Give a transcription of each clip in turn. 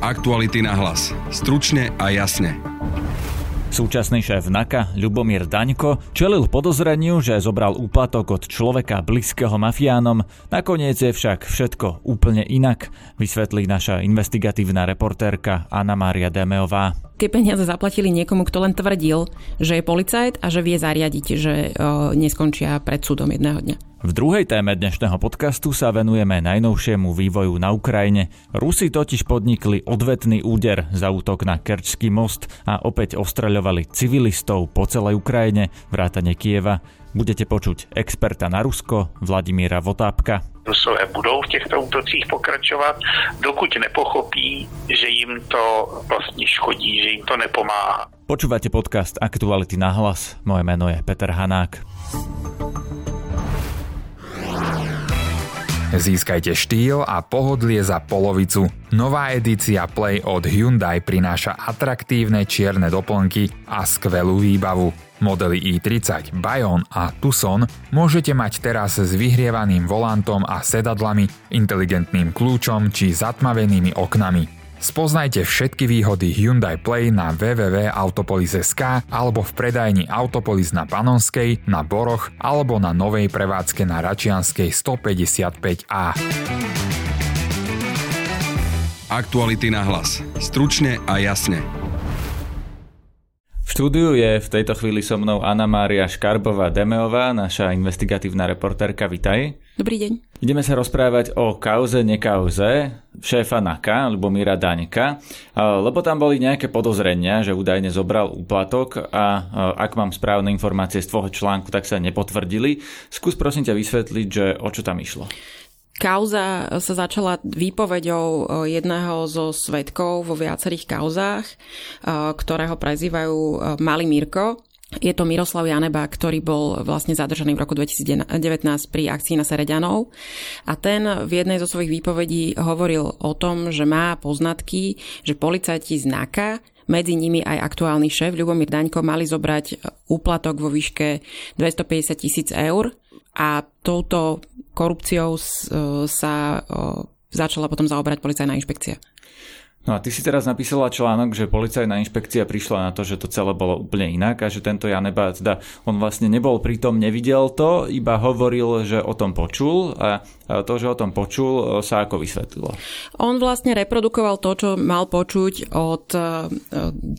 Aktuality na hlas. Stručne a jasne. Súčasný šéf NAKA, Ľubomír Daňko, čelil podozreniu, že zobral úplatok od človeka blízkeho mafiánom. Nakoniec je však všetko úplne inak, vysvetlí naša investigatívna reportérka Anna Mária Demeová. Tie peniaze zaplatili niekomu, kto len tvrdil, že je policajt a že vie zariadiť, že o, neskončia pred súdom jedného dňa. V druhej téme dnešného podcastu sa venujeme najnovšiemu vývoju na Ukrajine. Rusi totiž podnikli odvetný úder za útok na Kerčský most a opäť ostreľovali civilistov po celej Ukrajine, vrátane Kieva. Budete počuť experta na Rusko Vladimíra Votápka. Rusové budou v těchto útocích pokračovat, dokud nepochopí, že jim to vlastně škodí, že jim to nepomáhá. Počúvate podcast Aktuality na hlas. Moje meno je Peter Hanák. Získajte štýl a pohodlie za polovicu. Nová edícia Play od Hyundai prináša atraktívne čierne doplnky a skvelú výbavu. Modely i30, Bayon a Tucson môžete mať teraz s vyhrievaným volantom a sedadlami, inteligentným kľúčom či zatmavenými oknami. Spoznajte všetky výhody Hyundai Play na www.autopolis.sk alebo v predajni Autopolis na Panonskej, na Boroch alebo na novej prevádzke na Račianskej 155A. Aktuality na hlas. Stručne a jasne. V štúdiu je v tejto chvíli so mnou Anna Mária Škarbová Demeová, naša investigatívna reportérka. Vitaj. Dobrý deň. Ideme sa rozprávať o kauze, nekauze šéfa NAKA, Míra Daňka, lebo tam boli nejaké podozrenia, že údajne zobral úplatok a ak mám správne informácie z tvojho článku, tak sa nepotvrdili. Skús prosím ťa vysvetliť, že o čo tam išlo. Kauza sa začala výpovedou jedného zo svetkov vo viacerých kauzách, ktorého prezývajú Malý Mirko. Je to Miroslav Janeba, ktorý bol vlastne zadržaný v roku 2019 pri akcii na Sereďanov. A ten v jednej zo svojich výpovedí hovoril o tom, že má poznatky, že policajti z NAKA, medzi nimi aj aktuálny šéf Ľubomír Daňko mali zobrať úplatok vo výške 250 tisíc eur a touto korupciou sa začala potom zaoberať policajná inšpekcia. No a ty si teraz napísala článok, že policajná inšpekcia prišla na to, že to celé bolo úplne inak a že tento Janeba, teda on vlastne nebol pritom, nevidel to, iba hovoril, že o tom počul a to, že o tom počul, sa ako vysvetlilo. On vlastne reprodukoval to, čo mal počuť od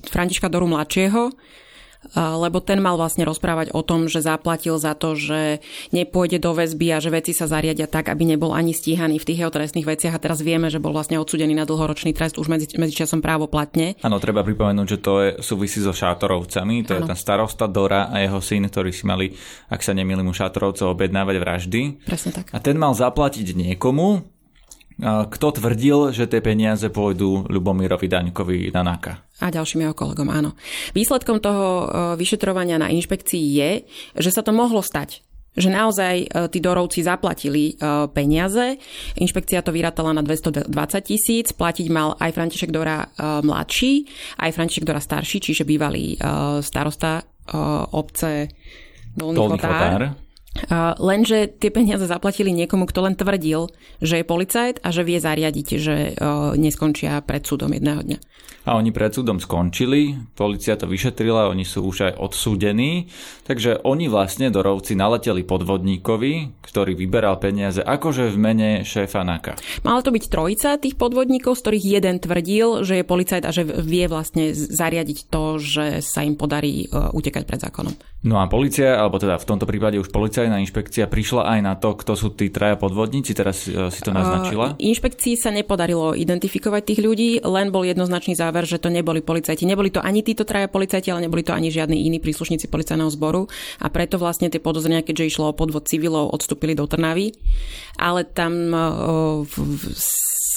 Františka Doru mladšieho, lebo ten mal vlastne rozprávať o tom, že zaplatil za to, že nepôjde do väzby a že veci sa zariadia tak, aby nebol ani stíhaný v tých jeho trestných veciach a teraz vieme, že bol vlastne odsudený na dlhoročný trest už medzi, medzi časom právoplatne. Áno, treba pripomenúť, že to je, súvisí so Šátorovcami, to ano. je ten starosta Dora a jeho syn, ktorí si mali, ak sa nemýlim, u Šátorovcov objednávať vraždy. Presne tak. A ten mal zaplatiť niekomu, kto tvrdil, že tie peniaze pôjdu Ľubomírovi Daňkovi na NAKA? A ďalším jeho kolegom, áno. Výsledkom toho e, vyšetrovania na inšpekcii je, že sa to mohlo stať že naozaj e, tí dorovci zaplatili e, peniaze. Inšpekcia to vyrátala na 220 tisíc. Platiť mal aj František Dora mladší, aj František Dora starší, čiže bývalý starosta obce Dolný, Dolný Chotár. Lenže tie peniaze zaplatili niekomu, kto len tvrdil, že je policajt a že vie zariadiť, že neskončia pred súdom jedného dňa. A oni pred súdom skončili, policia to vyšetrila, oni sú už aj odsúdení, takže oni vlastne dorovci naleteli podvodníkovi, ktorý vyberal peniaze akože v mene šéfa NAKA. Mala to byť trojica tých podvodníkov, z ktorých jeden tvrdil, že je policajt a že vie vlastne zariadiť to, že sa im podarí utekať pred zákonom. No a policia, alebo teda v tomto prípade už policajná inšpekcia prišla aj na to, kto sú tí traja podvodníci, teraz e, si to naznačila? Uh, inšpekcii sa nepodarilo identifikovať tých ľudí, len bol jednoznačný záver, že to neboli policajti. Neboli to ani títo traja policajti, ale neboli to ani žiadni iní príslušníci policajného zboru a preto vlastne tie podozrenia, keďže išlo o podvod civilov, odstúpili do Trnavy. Ale tam uh,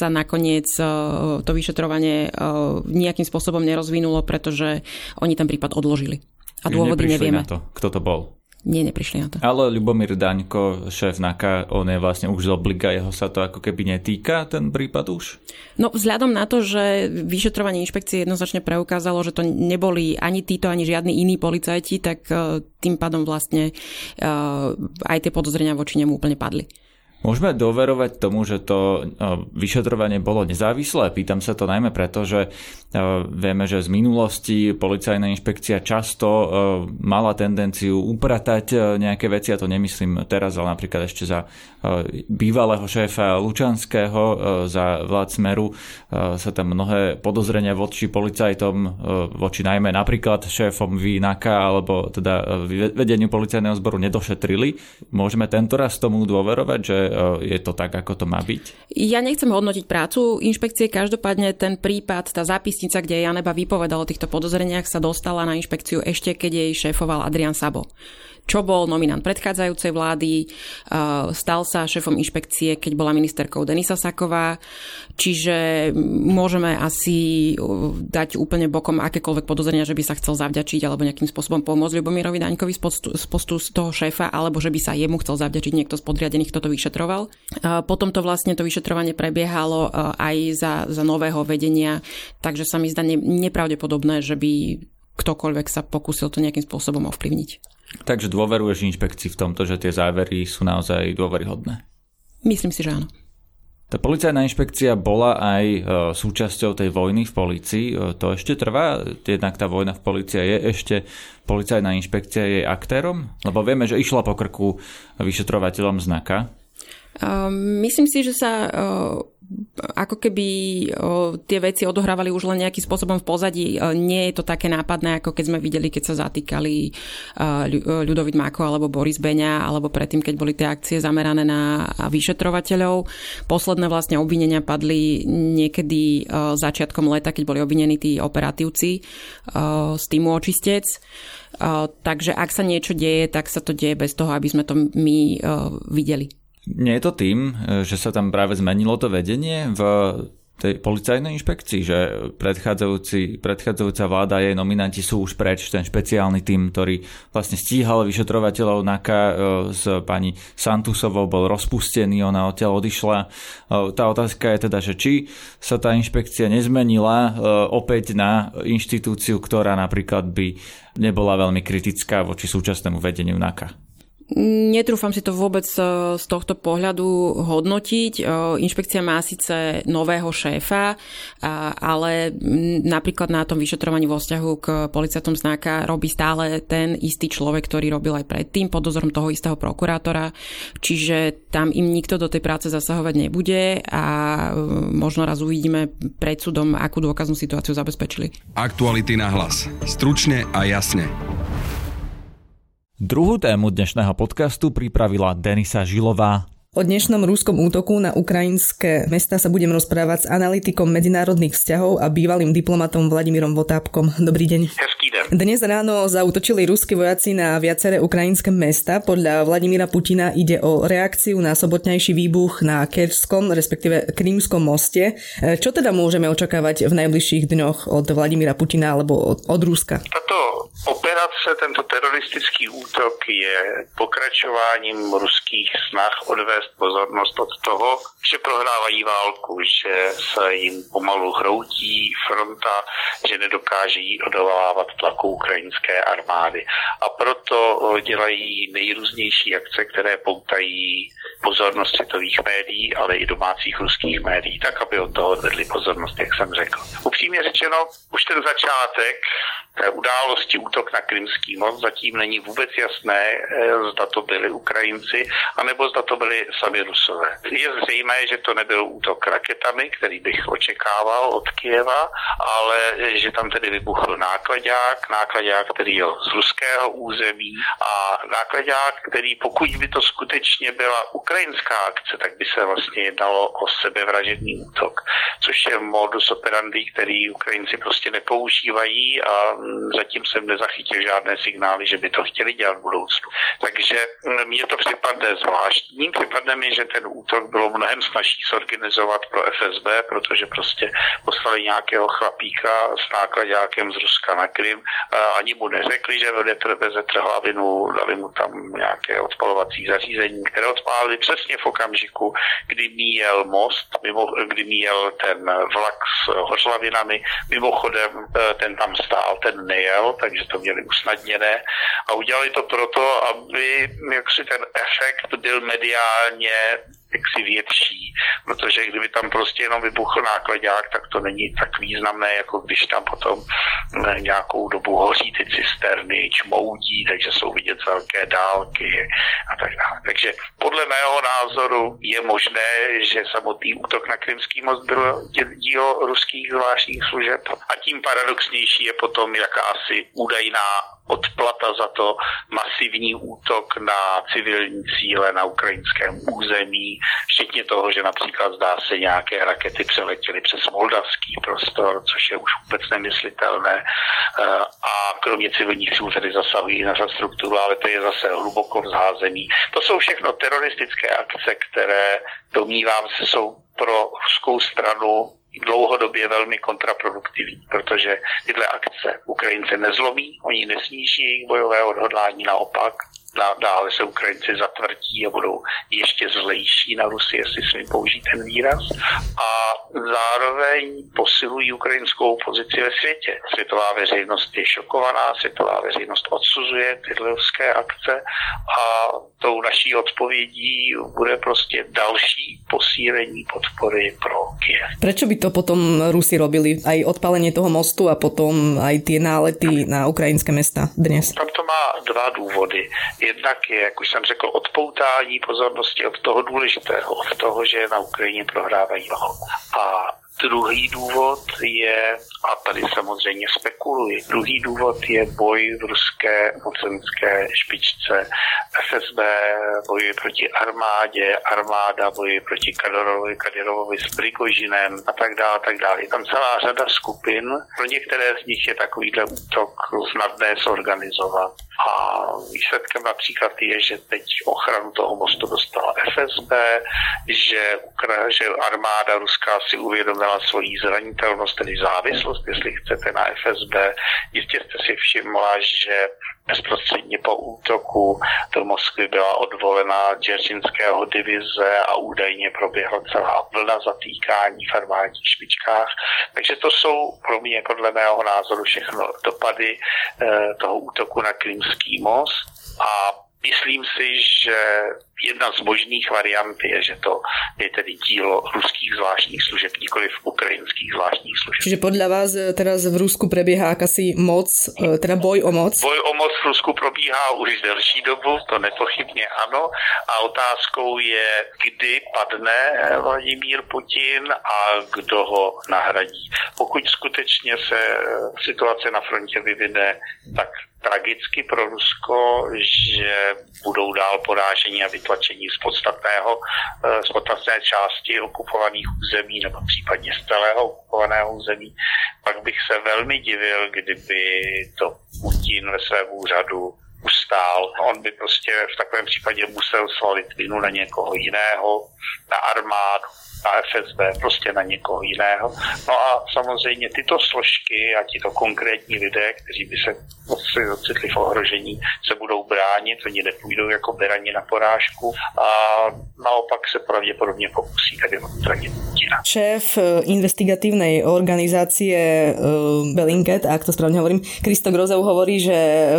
sa nakoniec uh, to vyšetrovanie uh, nejakým spôsobom nerozvinulo, pretože oni ten prípad odložili. A dôvody nevieme. Na to, kto to bol. Nie, neprišli na to. Ale Ľubomír Daňko, šéf NAKA, on je vlastne už z obliga, jeho sa to ako keby netýka, ten prípad už? No vzhľadom na to, že vyšetrovanie inšpekcie jednoznačne preukázalo, že to neboli ani títo, ani žiadni iní policajti, tak uh, tým pádom vlastne uh, aj tie podozrenia voči nemu úplne padli. Môžeme doverovať tomu, že to e, vyšetrovanie bolo nezávislé? Pýtam sa to najmä preto, že e, vieme, že z minulosti policajná inšpekcia často e, mala tendenciu upratať nejaké veci, a to nemyslím teraz, ale napríklad ešte za bývalého šéfa Lučanského, za vlád Smeru sa tam mnohé podozrenia voči policajtom, voči najmä napríklad šéfom Vínaka alebo teda vedeniu policajného zboru nedošetrili. Môžeme tento raz tomu dôverovať, že je to tak, ako to má byť? Ja nechcem hodnotiť prácu inšpekcie, každopádne ten prípad, tá zápisnica, kde Janeba vypovedal o týchto podozreniach, sa dostala na inšpekciu ešte, keď jej šéfoval Adrian Sabo čo bol nominant predchádzajúcej vlády, stal sa šéfom inšpekcie, keď bola ministerkou Denisa Saková, čiže môžeme asi dať úplne bokom akékoľvek podozrenia, že by sa chcel zavďačiť alebo nejakým spôsobom pomôcť Ľubomirovi Daňkovi z postu, z postu z toho šéfa, alebo že by sa jemu chcel zavďačiť niekto z podriadených, kto to vyšetroval. Potom to vlastne to vyšetrovanie prebiehalo aj za, za nového vedenia, takže sa mi zdá nepravdepodobné, že by ktokoľvek sa pokúsil to nejakým spôsobom ovplyvniť. Takže dôveruješ inšpekcii v tomto, že tie závery sú naozaj dôveryhodné? Myslím si, že áno. Tá policajná inšpekcia bola aj e, súčasťou tej vojny v policii. E, to ešte trvá? Jednak tá vojna v policii je ešte policajná inšpekcia jej aktérom? Lebo vieme, že išla po krku vyšetrovateľom znaka. Ehm, myslím si, že sa uh, ako keby uh, tie veci odohrávali už len nejakým spôsobom v pozadí. Uh, nie je to také nápadné, ako keď sme videli, keď sa zatýkali Ľudovit Máko alebo Boris Beňa, alebo predtým, keď boli tie akcie zamerané na vyšetrovateľov. Posledné vlastne obvinenia padli niekedy začiatkom leta, keď boli obvinení tí operatívci z týmu očistec. Takže ak sa niečo deje, tak sa to deje bez toho, aby sme to my videli. Nie je to tým, že sa tam práve zmenilo to vedenie v tej policajnej inšpekcii, že predchádzajúci, predchádzajúca vláda a jej nominanti sú už preč, ten špeciálny tým, ktorý vlastne stíhal vyšetrovateľov NAKA e, s pani Santusovou, bol rozpustený, ona odtiaľ odišla. E, tá otázka je teda, že či sa tá inšpekcia nezmenila opäť na inštitúciu, ktorá napríklad by nebola veľmi kritická voči súčasnému vedeniu NAKA. Netrúfam si to vôbec e, z tohto pohľadu hodnotiť. E, inšpekcia má síce nového šéfa, ale napríklad na tom vyšetrovaní vo vzťahu k policajtom znáka robí stále ten istý človek, ktorý robil aj predtým pod dozorom toho istého prokurátora. Čiže tam im nikto do tej práce zasahovať nebude a e, možno raz uvidíme pred súdom, akú dôkaznú situáciu zabezpečili. Aktuality na hlas. Stručne a jasne. Druhú tému dnešného podcastu pripravila Denisa Žilová. O dnešnom rúskom útoku na ukrajinské mesta sa budem rozprávať s analytikom medzinárodných vzťahov a bývalým diplomatom Vladimírom Votápkom. Dobrý deň. Hezký deň. Dnes ráno zautočili ruskí vojaci na viaceré ukrajinské mesta. Podľa Vladimíra Putina ide o reakciu na sobotnejší výbuch na Kerskom, respektíve Krímskom moste. Čo teda môžeme očakávať v najbližších dňoch od Vladimíra Putina alebo od, od Ruska? Tato operace, tento teroristický útok je pokračováním ruských snah odvést pozornost od toho, že prohrávají válku, že se jim pomalu hroutí fronta, že nedokáží odolávat tlaku ukrajinské armády. A proto dělají nejrůznější akce, které poutají pozornost světových médií, ale i domácích ruských médií, tak aby od toho odvedli pozornost, jak jsem řekl. Upřímně řečeno, už ten začátek té události útok na Krymský most zatím není vůbec jasné, eh, zda to byli Ukrajinci, anebo zda to byli sami Rusové. Je zřejmé, že to nebyl útok raketami, který bych očekával od Kieva, ale že tam tedy vybuchl nákladák, nákladák, který je z ruského území a nákladák, který pokud by to skutečně byla ukrajinská akce, tak by se vlastně jednalo o sebevražedný útok, což je modus operandi, který Ukrajinci prostě nepoužívají a zatím jsem nezachytil žádné signály, že by to chtěli dělat v budoucnu. Takže mm, mně to připadne zvláštní. Připadne mi, že ten útok bylo mnohem snažší zorganizovat pro FSB, protože prostě poslali nějakého chlapíka s nákladňákem z Ruska na Krym. Ani mu neřekli, že veze trhlavinu, dali mu tam nějaké odpalovací zařízení, které odpálili přesně v okamžiku, kdy míjel most, mimo, kdy míjel ten vlak s hořlavinami. Mimochodem e, ten tam stál, ten nejel, takže to měli usnadněné a udělali to proto, aby jaksi ten efekt byl mediálně jaksi větší, protože kdyby tam prostě jenom vybuchl nákladák, tak to není tak významné, jako když tam potom eh, nějakou dobu hoří ty cisterny, čmoudí, takže jsou vidět velké dálky a tak dále. Takže podle mého názoru je možné, že samotný útok na Krymský most byl dílo ruských zvláštních služeb a tím paradoxnější je potom jakási údajná odplata za to masivní útok na civilní cíle na ukrajinském území, včetně toho, že například zdá se nějaké rakety přeletěly přes moldavský prostor, což je už vůbec nemyslitelné. Eh, a kromě civilních cílů tedy zasahují infrastrukturu, ale to je zase hluboko v zházení. To jsou všechno teroristické akce, které domnívám se jsou pro ruskou stranu dlouhodobě velmi kontraproduktivní, protože tyhle akce Ukrajince nezlomí, oni nesníží jejich bojové odhodlání, naopak dále se Ukrajinci zatvrdí a budou ještě zlejší na Rusy, jestli smím použít ten výraz. A zároveň posilují ukrajinskou pozici ve světě. Světová veřejnost je šokovaná, světová veřejnost odsuzuje tyhle ruské akce a tou naší odpovědí bude prostě další posílení podpory pro Kiev. Proč by to potom Rusi robili? Aj odpalenie toho mostu a potom aj tie nálety na ukrajinské mesta dnes? Tam to má dva důvody. Jednak je, jak už jsem řekl, odpoutání pozornosti od toho důležitého, od toho, že na Ukrajině prohrávají válku. A Druhý důvod je, a tady samozřejmě spekuluji, druhý důvod je boj v ruské mocenské špičce. FSB bojuje proti armádě, armáda bojuje proti Kadorovi, Kadirovovi s Prigožinem a tak dále, tak dále. Je tam celá řada skupin, pro některé z nich je takovýhle útok snadné zorganizovat. A výsledkem například je, že teď ochranu toho mostu dostala FSB, že, že armáda ruská si uvědomila svoji zranitelnost, tedy závislost, jestli chcete, na FSB. Jistě jste si všimla, že bezprostředně po útoku do Moskvy byla odvolena Dzeržinského divize a údajně proběhla celá vlna zatýkání v armádních špičkách. Takže to jsou pro mě podle mého názoru všechno dopady eh, toho útoku na Krymský most a myslím si, že jedna z možných variant je, že to je tedy dílo ruských zvláštních služeb, nikoli v ukrajinských zvláštních služeb. Čiže podle vás eh, teraz v Rusku probíhá akasi moc, eh, teda boj o moc? Boj o moc v Rusku probíhá už delší dobu, to nepochybně ano. A otázkou je, kdy padne eh, Vladimír Putin a kdo ho nahradí. Pokud skutečně se situace na frontě vyvine tak tragicky pro Rusko, že budou dál porážení a vytlačení z podstatného, eh, z podstatné části okupovaných území nebo případně z celého okupovaného území, pak bych se velmi divil, kdyby to Putin ve svém úřadu ustál. On by prostě v takovém případě musel svalit vinu na někoho jiného, na armádu, na FSB, prostě na někoho jiného. No a samozřejmě tyto složky a tito konkrétní lidé, kteří by se ocitli v ohrožení, se budou bránit, oni nepůjdou jako berani na porážku a naopak se pravděpodobně pokusí tady odstranit Putina. Šéf eh, investigatívnej organizácie eh, Bellingcat, ak to správne hovorím, Kristo Grozov hovorí, že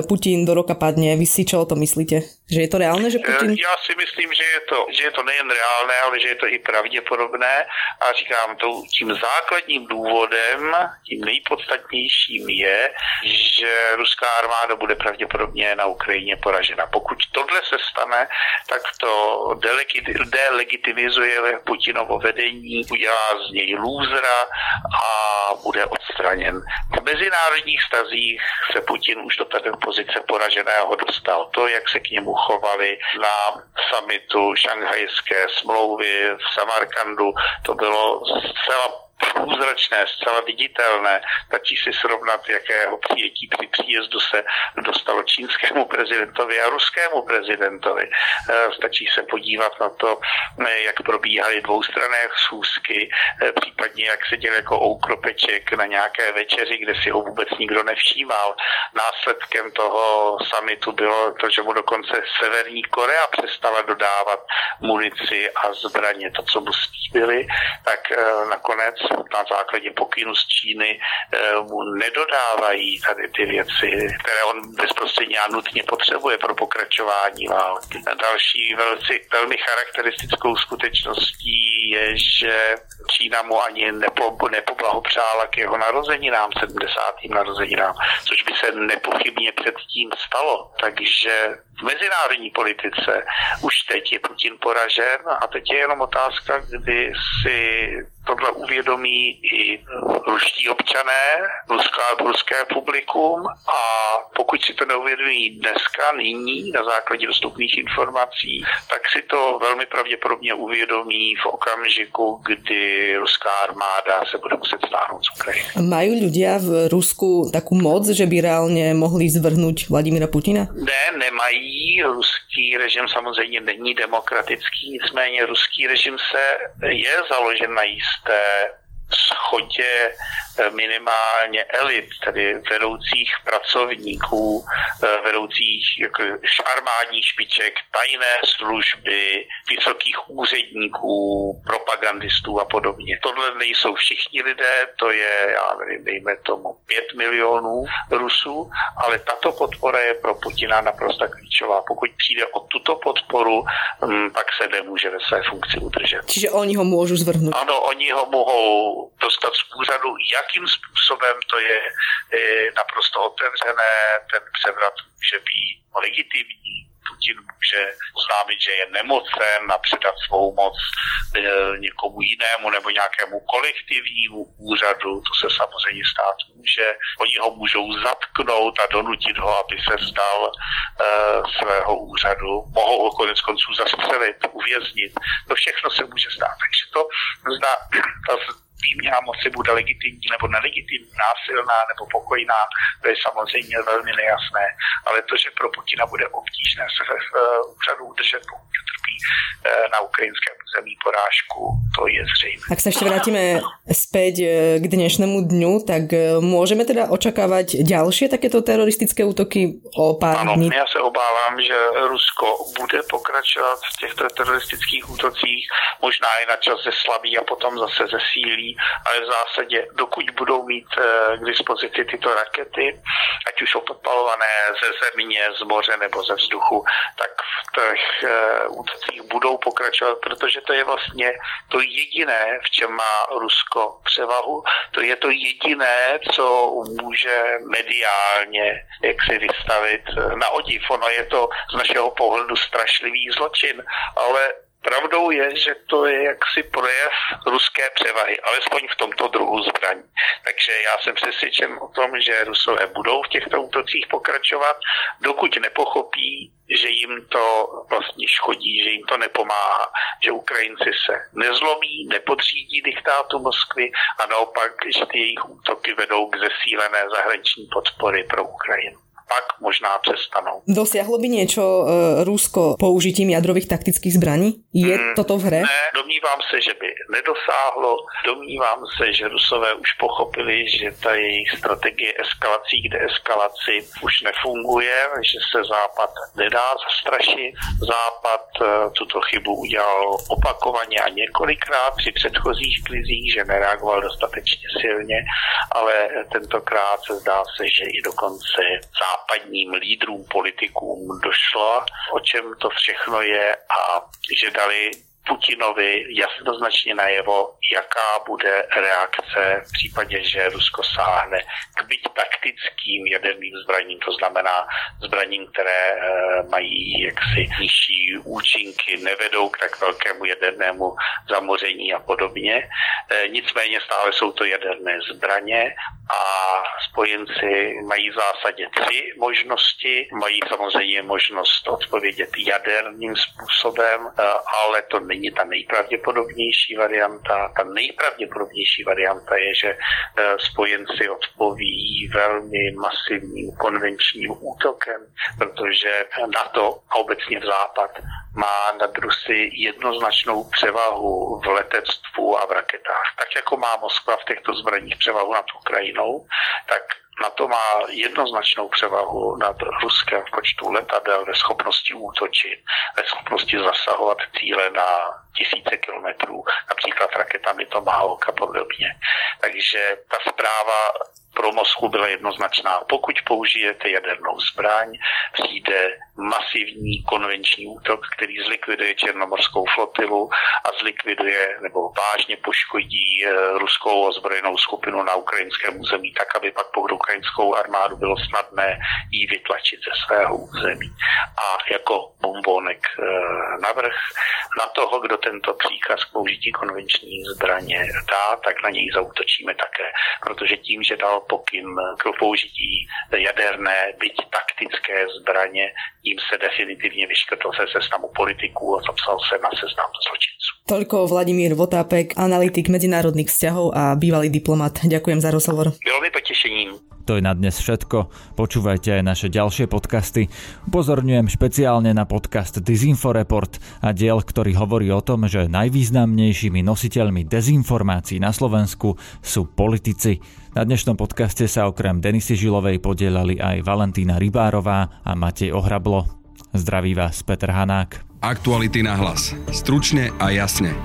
Putin do roka padne. Vy si čo o tom myslíte? Že je to reálne, že Putin... Já si myslím, že je to, že je to nejen reálné, ale že je to i pravděpodobné a říkám, to, tím základním důvodem, tím nejpodstatnějším je, že ruská armáda bude pravděpodobně na Ukrajině poražena. Pokud tohle se stane, tak to delegitimizuje Putinovo vedení, udělá z něj lůzra a bude odstraněn. V mezinárodních stazích se Putin už do této pozice poraženého dostal. To, jak se k němu chovali na samitu šanghajské smlouvy v Samarkandu, to bylo zcela průzračné, zcela viditelné. Stačí si srovnat, jakého přijetí při příjezdu se dostalo čínskému prezidentovi a ruskému prezidentovi. Eh, stačí se podívat na to, eh, jak probíhaly dvoustranné schůzky, eh, případně jak seděl jako oukropeček na nějaké večeři, kde si ho vůbec nikdo nevšímal. Následkem toho samitu bylo to, že mu dokonce Severní Korea přestala dodávat munici a zbraně, to, co mu slíbili, tak nakonec na základě pokynu z Číny mu nedodávají tady ty věci, které on bezprostředně a nutně potřebuje pro pokračování války. Další velci, velmi charakteristickou skutečností je, že Čína mu ani nepo, nepoblahopřála k jeho narozeninám, 70. narozeninám, což by se nepochybně předtím stalo. Takže v mezinárodní politice už teď je Putin poražen a teď je jenom otázka, kdy si tohle uvědomí i ruští občané, ruská, ruské publikum a pokud si to neuvědomí dneska, nyní, na základě dostupných informací, tak si to velmi pravděpodobně uvědomí v okamžiku, kdy ruská armáda se bude muset stáhnout z Ukrajiny. Mají ľudia v Rusku takovou moc, že by reálně mohli zvrhnout Vladimira Putina? Ne, nemají. Ruský režim samozřejmě není demokratický, nicméně ruský režim se je založen na jisté schodě eh, minimálně elit, tedy vedoucích pracovníků, eh, vedoucích jako armádní špiček, tajné služby, vysokých úředníků, propagandistů a podobně. Tohle nejsou všichni lidé, to je, já nevím, dejme tomu, pět milionů Rusů, ale tato podpora je pro Putina naprosto klíčová. Pokud přijde o tuto podporu, hm, tak se nemůže ve své funkci udržet. Čiže oni ho můžou zvrhnout? Ano, oni ho mohou dostat z úřadu, jakým způsobem to je, naprosto otevřené, ten převrat může být legitimní, Putin může oznámit, že je nemocen a předat svou moc e, někomu jinému nebo nějakému kolektivnímu úřadu. To se samozřejmě stát může. Oni ho můžou zatknout a donutit ho, aby se vzdal e, svého úřadu. Mohou ho konec konců zastřelit, uvěznit. To všechno se může stát. Takže to zda, ta výměna moci bude legitimní nebo nelegitimní, násilná nebo pokojná, to je samozřejmě velmi nejasné. Ale to, že pro Putina bude obtížné se v úřadu udržet, pokud eh, na ukrajinském území porážku, to je zřejmé. Ak sa ešte vrátime späť eh, k dnešnému dňu, tak eh, môžeme teda očakávať ďalšie takéto teroristické útoky o pár ano, dní? já se obávám, že Rusko bude pokračovat v těchto teroristických útocích, možná i na čas ze slabí a potom zase zesílí ale v zásadě, dokud budou mít eh, k dispozici tyto rakety, ať už opodpalované ze země, z moře nebo ze vzduchu, tak v těch eh, útocích budou pokračovat, protože to je vlastně to jediné, v čem má Rusko převahu. To je to jediné, co může mediálně jak si vystavit na odiv. Ono je to z našeho pohledu strašlivý zločin, ale Pravdou je, že to je jaksi projev ruské převahy, alespoň v tomto druhu zbraní. Takže já jsem přesvědčen o tom, že Rusové budou v těchto útocích pokračovat, dokud nepochopí, že jim to vlastně škodí, že jim to nepomáhá, že Ukrajinci se nezlomí, nepodřídí diktátu Moskvy a naopak, že ty jejich útoky vedou k zesílené zahraniční podpory pro Ukrajinu pak možná přestanou. Dosiahlo by niečo e, Rusko použitím jadrových taktických zbraní? Je hmm, toto v hre? Ne, domnívám se, že by nedosáhlo. Domnívám se, že Rusové už pochopili, že ta jejich strategie eskalací kde eskalaci už nefunguje, že se Západ nedá zastrašit. Západ e, tuto chybu udělal opakovaně a několikrát při předchozích krizích, že nereagoval dostatečně silně, ale tentokrát se zdá se, že i dokonce Západ západním lídrům, politikům došlo, o čem to všechno je a že dali Putinovi jasnoznačně najevo, jaká bude reakce v případě, že Rusko sáhne k byť taktickým jaderným zbraním, to znamená zbraním, které eh, mají jaksi nižší účinky, nevedou k tak velkému jadernému zamoření a podobně. Eh, nicméně stále jsou to jaderné zbraně a spojenci mají v zásadě tři možnosti. Mají samozřejmě možnost odpovědět jaderným způsobem, eh, ale to není ta nejpravděpodobnější varianta. Ta nejpravděpodobnější varianta je, že eh, spojenci odpoví velmi masivním konvenčním útokem, protože NATO a obecně v Západ má nad Rusy jednoznačnou převahu v letectvu a v raketách. Tak jako má Moskva v těchto zbraních převahu nad Ukrajinou, tak na to má jednoznačnou převahu nad Ruskem v počtu letadel, ve schopnosti útočit, ve schopnosti zasahovat cíle na tisíce kilometrů, například raketami Tomahawk a podobně. Takže ta zpráva pro Moskvu byla jednoznačná. Pokud použijete jadernou zbraň, přijde masivní konvenční útok, který zlikviduje černomorskou flotilu a zlikviduje nebo vážně poškodí eh, ruskou ozbrojenou skupinu na ukrajinském území, tak aby pak pod ukrajinskou armádu bylo snadné ji vytlačit ze svého území. A jako bombonek eh, navrh na toho, kdo tento příkaz k použití konvenční zbraně dá, tak na něj zautočíme také, protože tím, že dal pokyn k použití jaderné, byť taktické zbraně, tím se definitivně vyškrtl se seznamu politiků a zapsal se na seznam zločinců. Toľko Vladimír Votápek, analytik medzinárodných vzťahov a bývalý diplomat. Ďakujem za rozhovor. Bylo mi potešením. To je na dnes všetko. Počúvajte aj naše ďalšie podcasty. Upozorňujem špeciálne na podcast Disinfo Report a diel, ktorý hovorí o tom, že najvýznamnejšími nositeľmi dezinformácií na Slovensku sú politici. Na dnešnom podcaste sa okrem Denisy Žilovej podielali aj Valentína Rybárová a Matej Ohrablo. Zdraví vás Peter Hanák. Aktuality na hlas. Stručne a jasne.